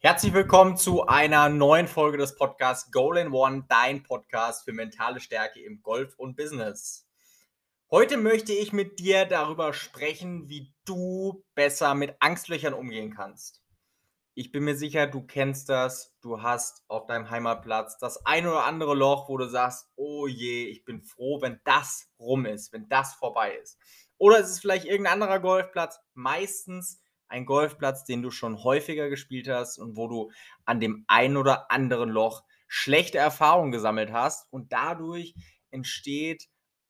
Herzlich willkommen zu einer neuen Folge des Podcasts Goal in One, dein Podcast für mentale Stärke im Golf und Business. Heute möchte ich mit dir darüber sprechen, wie du besser mit Angstlöchern umgehen kannst. Ich bin mir sicher, du kennst das. Du hast auf deinem Heimatplatz das ein oder andere Loch, wo du sagst, oh je, ich bin froh, wenn das rum ist, wenn das vorbei ist. Oder es ist vielleicht irgendein anderer Golfplatz. Meistens ein Golfplatz, den du schon häufiger gespielt hast und wo du an dem einen oder anderen Loch schlechte Erfahrungen gesammelt hast und dadurch entsteht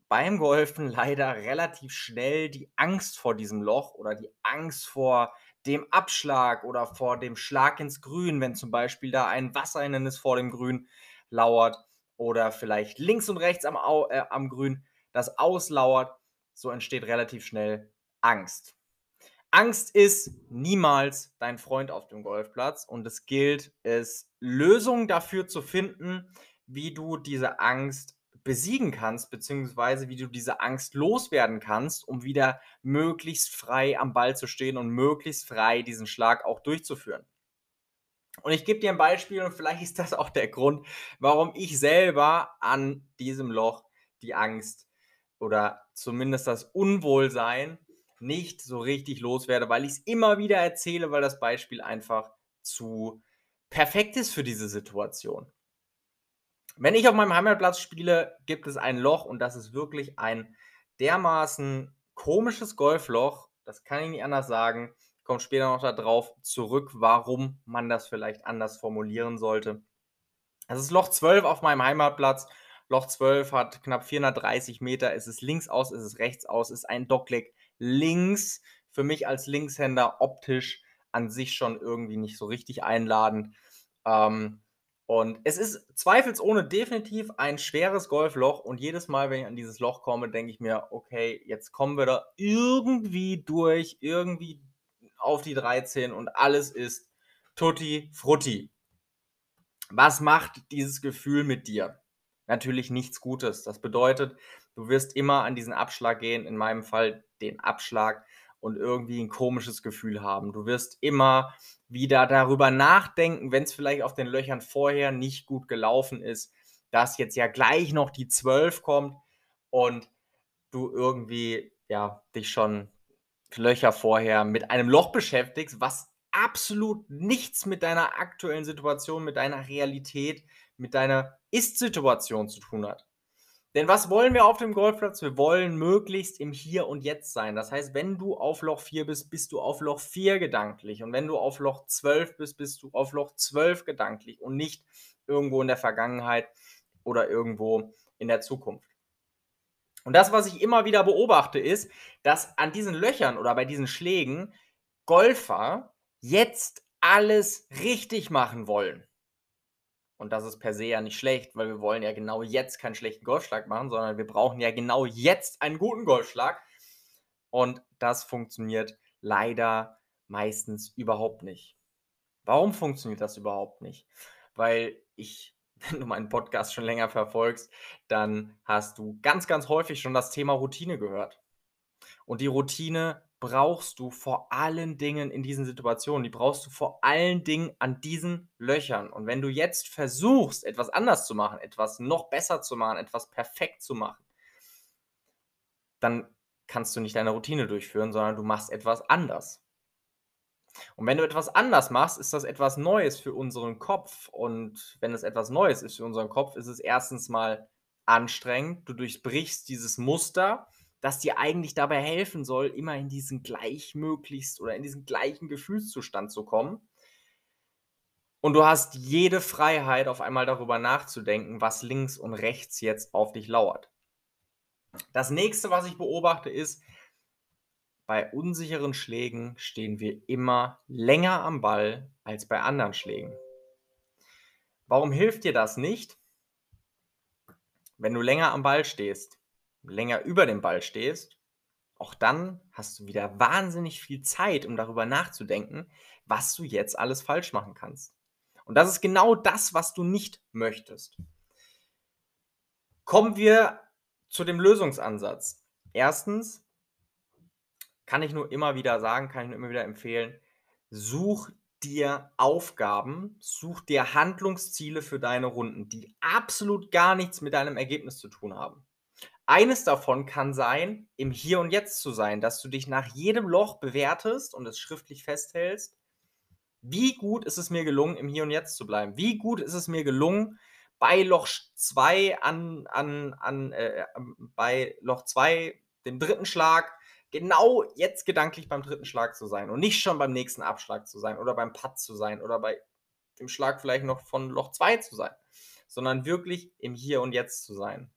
beim Golfen leider relativ schnell die Angst vor diesem Loch oder die Angst vor dem Abschlag oder vor dem Schlag ins Grün, wenn zum Beispiel da ein Wasserhindernis vor dem Grün lauert oder vielleicht links und rechts am, äh, am Grün das auslauert, so entsteht relativ schnell Angst. Angst ist niemals dein Freund auf dem Golfplatz und es gilt es, Lösungen dafür zu finden, wie du diese Angst besiegen kannst, beziehungsweise wie du diese Angst loswerden kannst, um wieder möglichst frei am Ball zu stehen und möglichst frei diesen Schlag auch durchzuführen. Und ich gebe dir ein Beispiel und vielleicht ist das auch der Grund, warum ich selber an diesem Loch die Angst oder zumindest das Unwohlsein nicht so richtig loswerde, weil ich es immer wieder erzähle, weil das Beispiel einfach zu perfekt ist für diese Situation. Wenn ich auf meinem Heimatplatz spiele, gibt es ein Loch und das ist wirklich ein dermaßen komisches Golfloch. Das kann ich nicht anders sagen. Kommt später noch darauf zurück, warum man das vielleicht anders formulieren sollte. Das ist Loch 12 auf meinem Heimatplatz. Loch 12 hat knapp 430 Meter. Es ist links aus, es ist rechts aus, es ist ein Dockleg links für mich als Linkshänder optisch an sich schon irgendwie nicht so richtig einladend. Ähm, und es ist zweifelsohne definitiv ein schweres Golfloch und jedes Mal, wenn ich an dieses Loch komme, denke ich mir, okay, jetzt kommen wir da irgendwie durch, irgendwie auf die 13 und alles ist tutti frutti. Was macht dieses Gefühl mit dir? Natürlich nichts Gutes. Das bedeutet, du wirst immer an diesen Abschlag gehen, in meinem Fall den Abschlag und irgendwie ein komisches Gefühl haben. Du wirst immer wieder darüber nachdenken, wenn es vielleicht auf den Löchern vorher nicht gut gelaufen ist, dass jetzt ja gleich noch die 12 kommt und du irgendwie ja dich schon Löcher vorher mit einem Loch beschäftigst, was absolut nichts mit deiner aktuellen Situation, mit deiner Realität, mit deiner Ist-Situation zu tun hat. Denn was wollen wir auf dem Golfplatz? Wir wollen möglichst im Hier und Jetzt sein. Das heißt, wenn du auf Loch 4 bist, bist du auf Loch 4 gedanklich. Und wenn du auf Loch 12 bist, bist du auf Loch 12 gedanklich und nicht irgendwo in der Vergangenheit oder irgendwo in der Zukunft. Und das, was ich immer wieder beobachte, ist, dass an diesen Löchern oder bei diesen Schlägen Golfer jetzt alles richtig machen wollen. Und das ist per se ja nicht schlecht, weil wir wollen ja genau jetzt keinen schlechten Golfschlag machen, sondern wir brauchen ja genau jetzt einen guten Golfschlag. Und das funktioniert leider meistens überhaupt nicht. Warum funktioniert das überhaupt nicht? Weil ich, wenn du meinen Podcast schon länger verfolgst, dann hast du ganz, ganz häufig schon das Thema Routine gehört. Und die Routine brauchst du vor allen Dingen in diesen Situationen. Die brauchst du vor allen Dingen an diesen Löchern. Und wenn du jetzt versuchst, etwas anders zu machen, etwas noch besser zu machen, etwas perfekt zu machen, dann kannst du nicht deine Routine durchführen, sondern du machst etwas anders. Und wenn du etwas anders machst, ist das etwas Neues für unseren Kopf. Und wenn es etwas Neues ist für unseren Kopf, ist es erstens mal anstrengend. Du durchbrichst dieses Muster das dir eigentlich dabei helfen soll, immer in diesen gleichmöglichst oder in diesen gleichen Gefühlszustand zu kommen. Und du hast jede Freiheit, auf einmal darüber nachzudenken, was links und rechts jetzt auf dich lauert. Das nächste, was ich beobachte, ist, bei unsicheren Schlägen stehen wir immer länger am Ball als bei anderen Schlägen. Warum hilft dir das nicht? Wenn du länger am Ball stehst, länger über dem Ball stehst, auch dann hast du wieder wahnsinnig viel Zeit, um darüber nachzudenken, was du jetzt alles falsch machen kannst. Und das ist genau das, was du nicht möchtest. Kommen wir zu dem Lösungsansatz. Erstens kann ich nur immer wieder sagen, kann ich nur immer wieder empfehlen, such dir Aufgaben, such dir Handlungsziele für deine Runden, die absolut gar nichts mit deinem Ergebnis zu tun haben. Eines davon kann sein, im Hier und Jetzt zu sein, dass du dich nach jedem Loch bewertest und es schriftlich festhältst. Wie gut ist es mir gelungen, im Hier und Jetzt zu bleiben? Wie gut ist es mir gelungen, bei Loch 2 an, an, an äh, bei Loch 2, dem dritten Schlag, genau jetzt gedanklich beim dritten Schlag zu sein und nicht schon beim nächsten Abschlag zu sein oder beim Putt zu sein oder bei dem Schlag vielleicht noch von Loch 2 zu sein, sondern wirklich im Hier und Jetzt zu sein.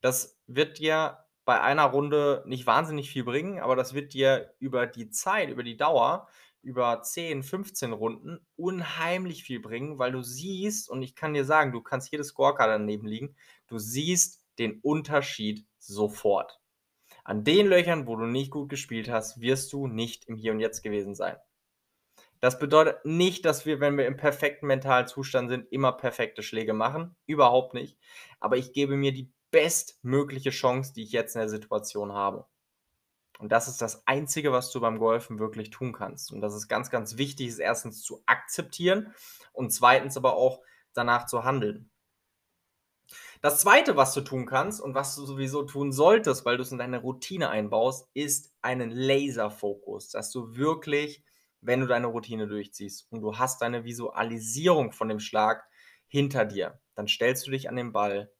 Das wird dir bei einer Runde nicht wahnsinnig viel bringen, aber das wird dir über die Zeit, über die Dauer, über 10, 15 Runden unheimlich viel bringen, weil du siehst, und ich kann dir sagen, du kannst jedes Scorecard daneben liegen, du siehst den Unterschied sofort. An den Löchern, wo du nicht gut gespielt hast, wirst du nicht im Hier und Jetzt gewesen sein. Das bedeutet nicht, dass wir, wenn wir im perfekten mentalen Zustand sind, immer perfekte Schläge machen. Überhaupt nicht. Aber ich gebe mir die bestmögliche Chance, die ich jetzt in der Situation habe. Und das ist das Einzige, was du beim Golfen wirklich tun kannst. Und das ist ganz, ganz wichtig, ist erstens zu akzeptieren und zweitens aber auch danach zu handeln. Das zweite, was du tun kannst und was du sowieso tun solltest, weil du es in deine Routine einbaust, ist einen Laserfokus, dass du wirklich, wenn du deine Routine durchziehst und du hast deine Visualisierung von dem Schlag hinter dir, dann stellst du dich an den Ball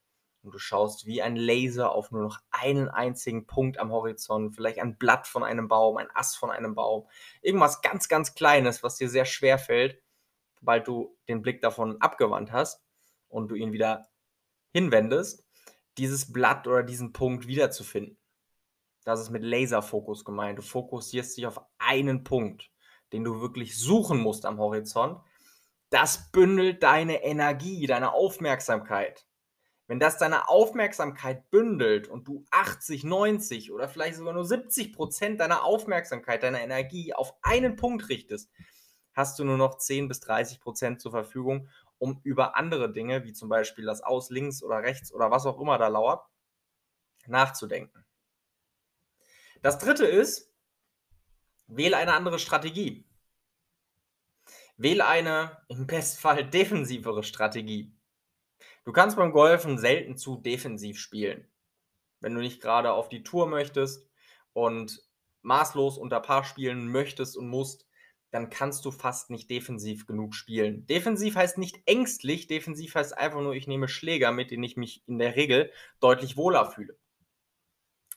und du schaust wie ein Laser auf nur noch einen einzigen Punkt am Horizont, vielleicht ein Blatt von einem Baum, ein Ast von einem Baum, irgendwas ganz, ganz Kleines, was dir sehr schwer fällt, sobald du den Blick davon abgewandt hast und du ihn wieder hinwendest, dieses Blatt oder diesen Punkt wiederzufinden. Das ist mit Laserfokus gemeint. Du fokussierst dich auf einen Punkt, den du wirklich suchen musst am Horizont. Das bündelt deine Energie, deine Aufmerksamkeit. Wenn das deine Aufmerksamkeit bündelt und du 80, 90 oder vielleicht sogar nur 70 Prozent deiner Aufmerksamkeit, deiner Energie auf einen Punkt richtest, hast du nur noch 10 bis 30 Prozent zur Verfügung, um über andere Dinge, wie zum Beispiel das Aus links oder rechts oder was auch immer da lauert, nachzudenken. Das dritte ist, wähle eine andere Strategie. Wähle eine im Bestfall defensivere Strategie. Du kannst beim Golfen selten zu defensiv spielen. Wenn du nicht gerade auf die Tour möchtest und maßlos unter Paar spielen möchtest und musst, dann kannst du fast nicht defensiv genug spielen. Defensiv heißt nicht ängstlich, defensiv heißt einfach nur, ich nehme Schläger, mit denen ich mich in der Regel deutlich wohler fühle.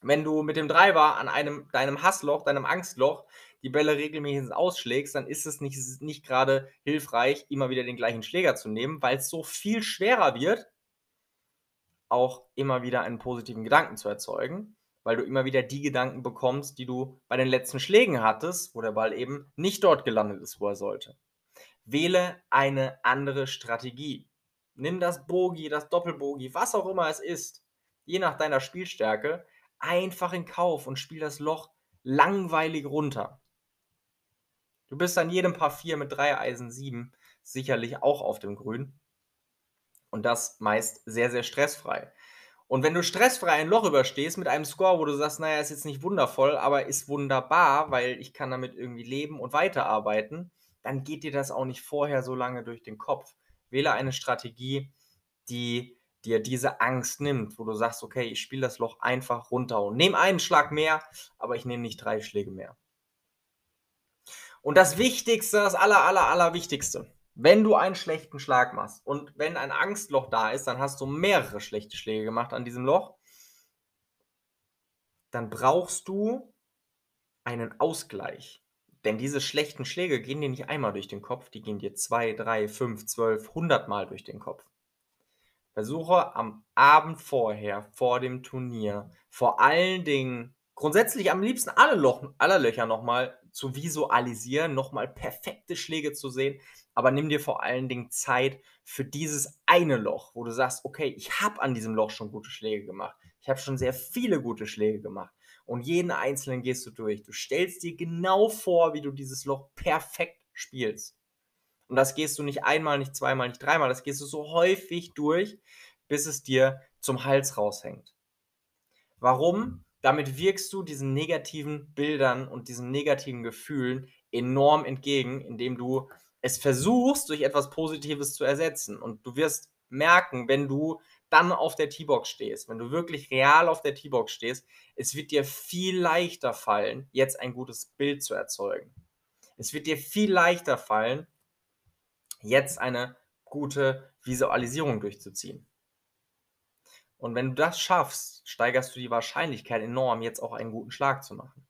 Wenn du mit dem Driver an einem, deinem Hassloch, deinem Angstloch die Bälle regelmäßig ausschlägst, dann ist es nicht, nicht gerade hilfreich, immer wieder den gleichen Schläger zu nehmen, weil es so viel schwerer wird, auch immer wieder einen positiven Gedanken zu erzeugen weil du immer wieder die Gedanken bekommst, die du bei den letzten Schlägen hattest, wo der Ball eben nicht dort gelandet ist, wo er sollte. Wähle eine andere Strategie. Nimm das Bogi, das Doppelbogi, was auch immer es ist, je nach deiner Spielstärke, einfach in Kauf und spiel das Loch langweilig runter. Du bist an jedem Paar 4 mit 3 Eisen 7 sicherlich auch auf dem Grün. Und das meist sehr, sehr stressfrei. Und wenn du stressfrei ein Loch überstehst mit einem Score, wo du sagst, naja, ist jetzt nicht wundervoll, aber ist wunderbar, weil ich kann damit irgendwie leben und weiterarbeiten, dann geht dir das auch nicht vorher so lange durch den Kopf. Wähle eine Strategie, die dir diese Angst nimmt, wo du sagst, okay, ich spiele das Loch einfach runter und nehme einen Schlag mehr, aber ich nehme nicht drei Schläge mehr. Und das Wichtigste, das aller, aller, aller Wichtigste, wenn du einen schlechten Schlag machst und wenn ein Angstloch da ist, dann hast du mehrere schlechte Schläge gemacht an diesem Loch, dann brauchst du einen Ausgleich. Denn diese schlechten Schläge gehen dir nicht einmal durch den Kopf, die gehen dir zwei, drei, fünf, zwölf, hundert Mal durch den Kopf. Versuche am Abend vorher, vor dem Turnier, vor allen Dingen, grundsätzlich am liebsten alle, Loch, alle Löcher nochmal zu visualisieren, nochmal perfekte Schläge zu sehen, aber nimm dir vor allen Dingen Zeit für dieses eine Loch, wo du sagst, okay, ich habe an diesem Loch schon gute Schläge gemacht. Ich habe schon sehr viele gute Schläge gemacht. Und jeden einzelnen gehst du durch. Du stellst dir genau vor, wie du dieses Loch perfekt spielst. Und das gehst du nicht einmal, nicht zweimal, nicht dreimal, das gehst du so häufig durch, bis es dir zum Hals raushängt. Warum? Damit wirkst du diesen negativen Bildern und diesen negativen Gefühlen enorm entgegen, indem du es versuchst, durch etwas Positives zu ersetzen. Und du wirst merken, wenn du dann auf der T-Box stehst, wenn du wirklich real auf der T-Box stehst, es wird dir viel leichter fallen, jetzt ein gutes Bild zu erzeugen. Es wird dir viel leichter fallen, jetzt eine gute Visualisierung durchzuziehen. Und wenn du das schaffst, steigerst du die Wahrscheinlichkeit enorm, jetzt auch einen guten Schlag zu machen.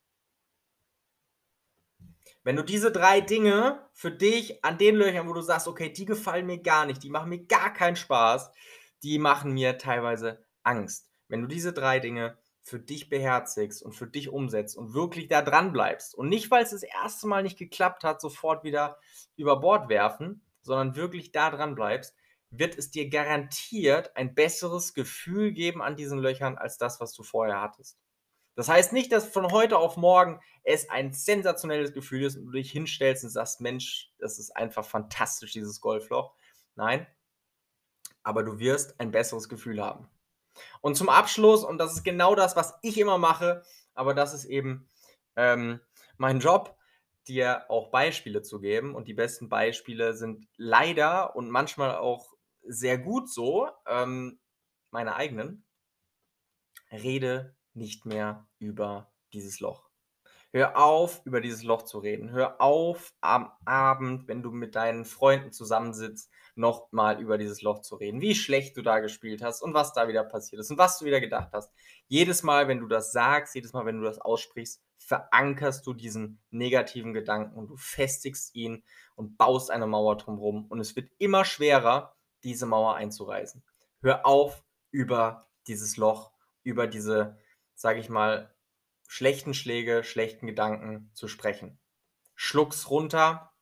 Wenn du diese drei Dinge für dich an den Löchern, wo du sagst, okay, die gefallen mir gar nicht, die machen mir gar keinen Spaß, die machen mir teilweise Angst. Wenn du diese drei Dinge für dich beherzigst und für dich umsetzt und wirklich da dran bleibst und nicht, weil es das erste Mal nicht geklappt hat, sofort wieder über Bord werfen, sondern wirklich da dran bleibst, wird es dir garantiert ein besseres Gefühl geben an diesen Löchern als das, was du vorher hattest. Das heißt nicht, dass von heute auf morgen es ein sensationelles Gefühl ist und du dich hinstellst und sagst, Mensch, das ist einfach fantastisch, dieses Golfloch. Nein, aber du wirst ein besseres Gefühl haben. Und zum Abschluss, und das ist genau das, was ich immer mache, aber das ist eben ähm, mein Job, dir auch Beispiele zu geben. Und die besten Beispiele sind leider und manchmal auch sehr gut so, ähm, meine eigenen. Rede nicht mehr über dieses Loch. Hör auf, über dieses Loch zu reden. Hör auf, am Abend, wenn du mit deinen Freunden zusammensitzt, nochmal über dieses Loch zu reden. Wie schlecht du da gespielt hast und was da wieder passiert ist und was du wieder gedacht hast. Jedes Mal, wenn du das sagst, jedes Mal, wenn du das aussprichst, verankerst du diesen negativen Gedanken und du festigst ihn und baust eine Mauer drumherum. Und es wird immer schwerer, diese Mauer einzureißen. Hör auf, über dieses Loch, über diese, sage ich mal, schlechten Schläge, schlechten Gedanken zu sprechen. Schluck's runter,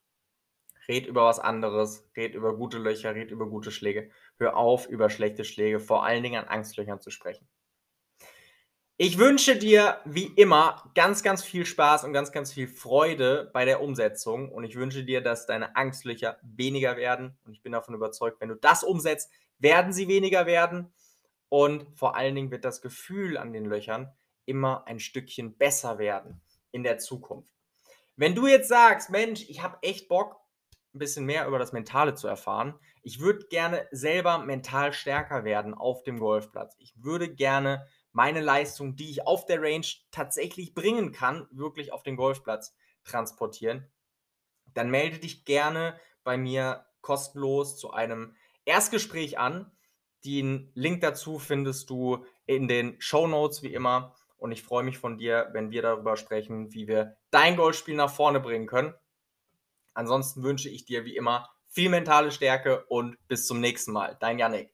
red über was anderes, red über gute Löcher, red über gute Schläge. Hör auf, über schlechte Schläge, vor allen Dingen an Angstlöchern zu sprechen. Ich wünsche dir wie immer ganz, ganz viel Spaß und ganz, ganz viel Freude bei der Umsetzung. Und ich wünsche dir, dass deine Angstlöcher weniger werden. Und ich bin davon überzeugt, wenn du das umsetzt, werden sie weniger werden. Und vor allen Dingen wird das Gefühl an den Löchern immer ein Stückchen besser werden in der Zukunft. Wenn du jetzt sagst, Mensch, ich habe echt Bock, ein bisschen mehr über das Mentale zu erfahren. Ich würde gerne selber mental stärker werden auf dem Golfplatz. Ich würde gerne meine Leistung, die ich auf der Range tatsächlich bringen kann, wirklich auf den Golfplatz transportieren. Dann melde dich gerne bei mir kostenlos zu einem Erstgespräch an. Den Link dazu findest du in den Show Notes wie immer. Und ich freue mich von dir, wenn wir darüber sprechen, wie wir dein Golfspiel nach vorne bringen können. Ansonsten wünsche ich dir wie immer viel mentale Stärke und bis zum nächsten Mal. Dein Yannick.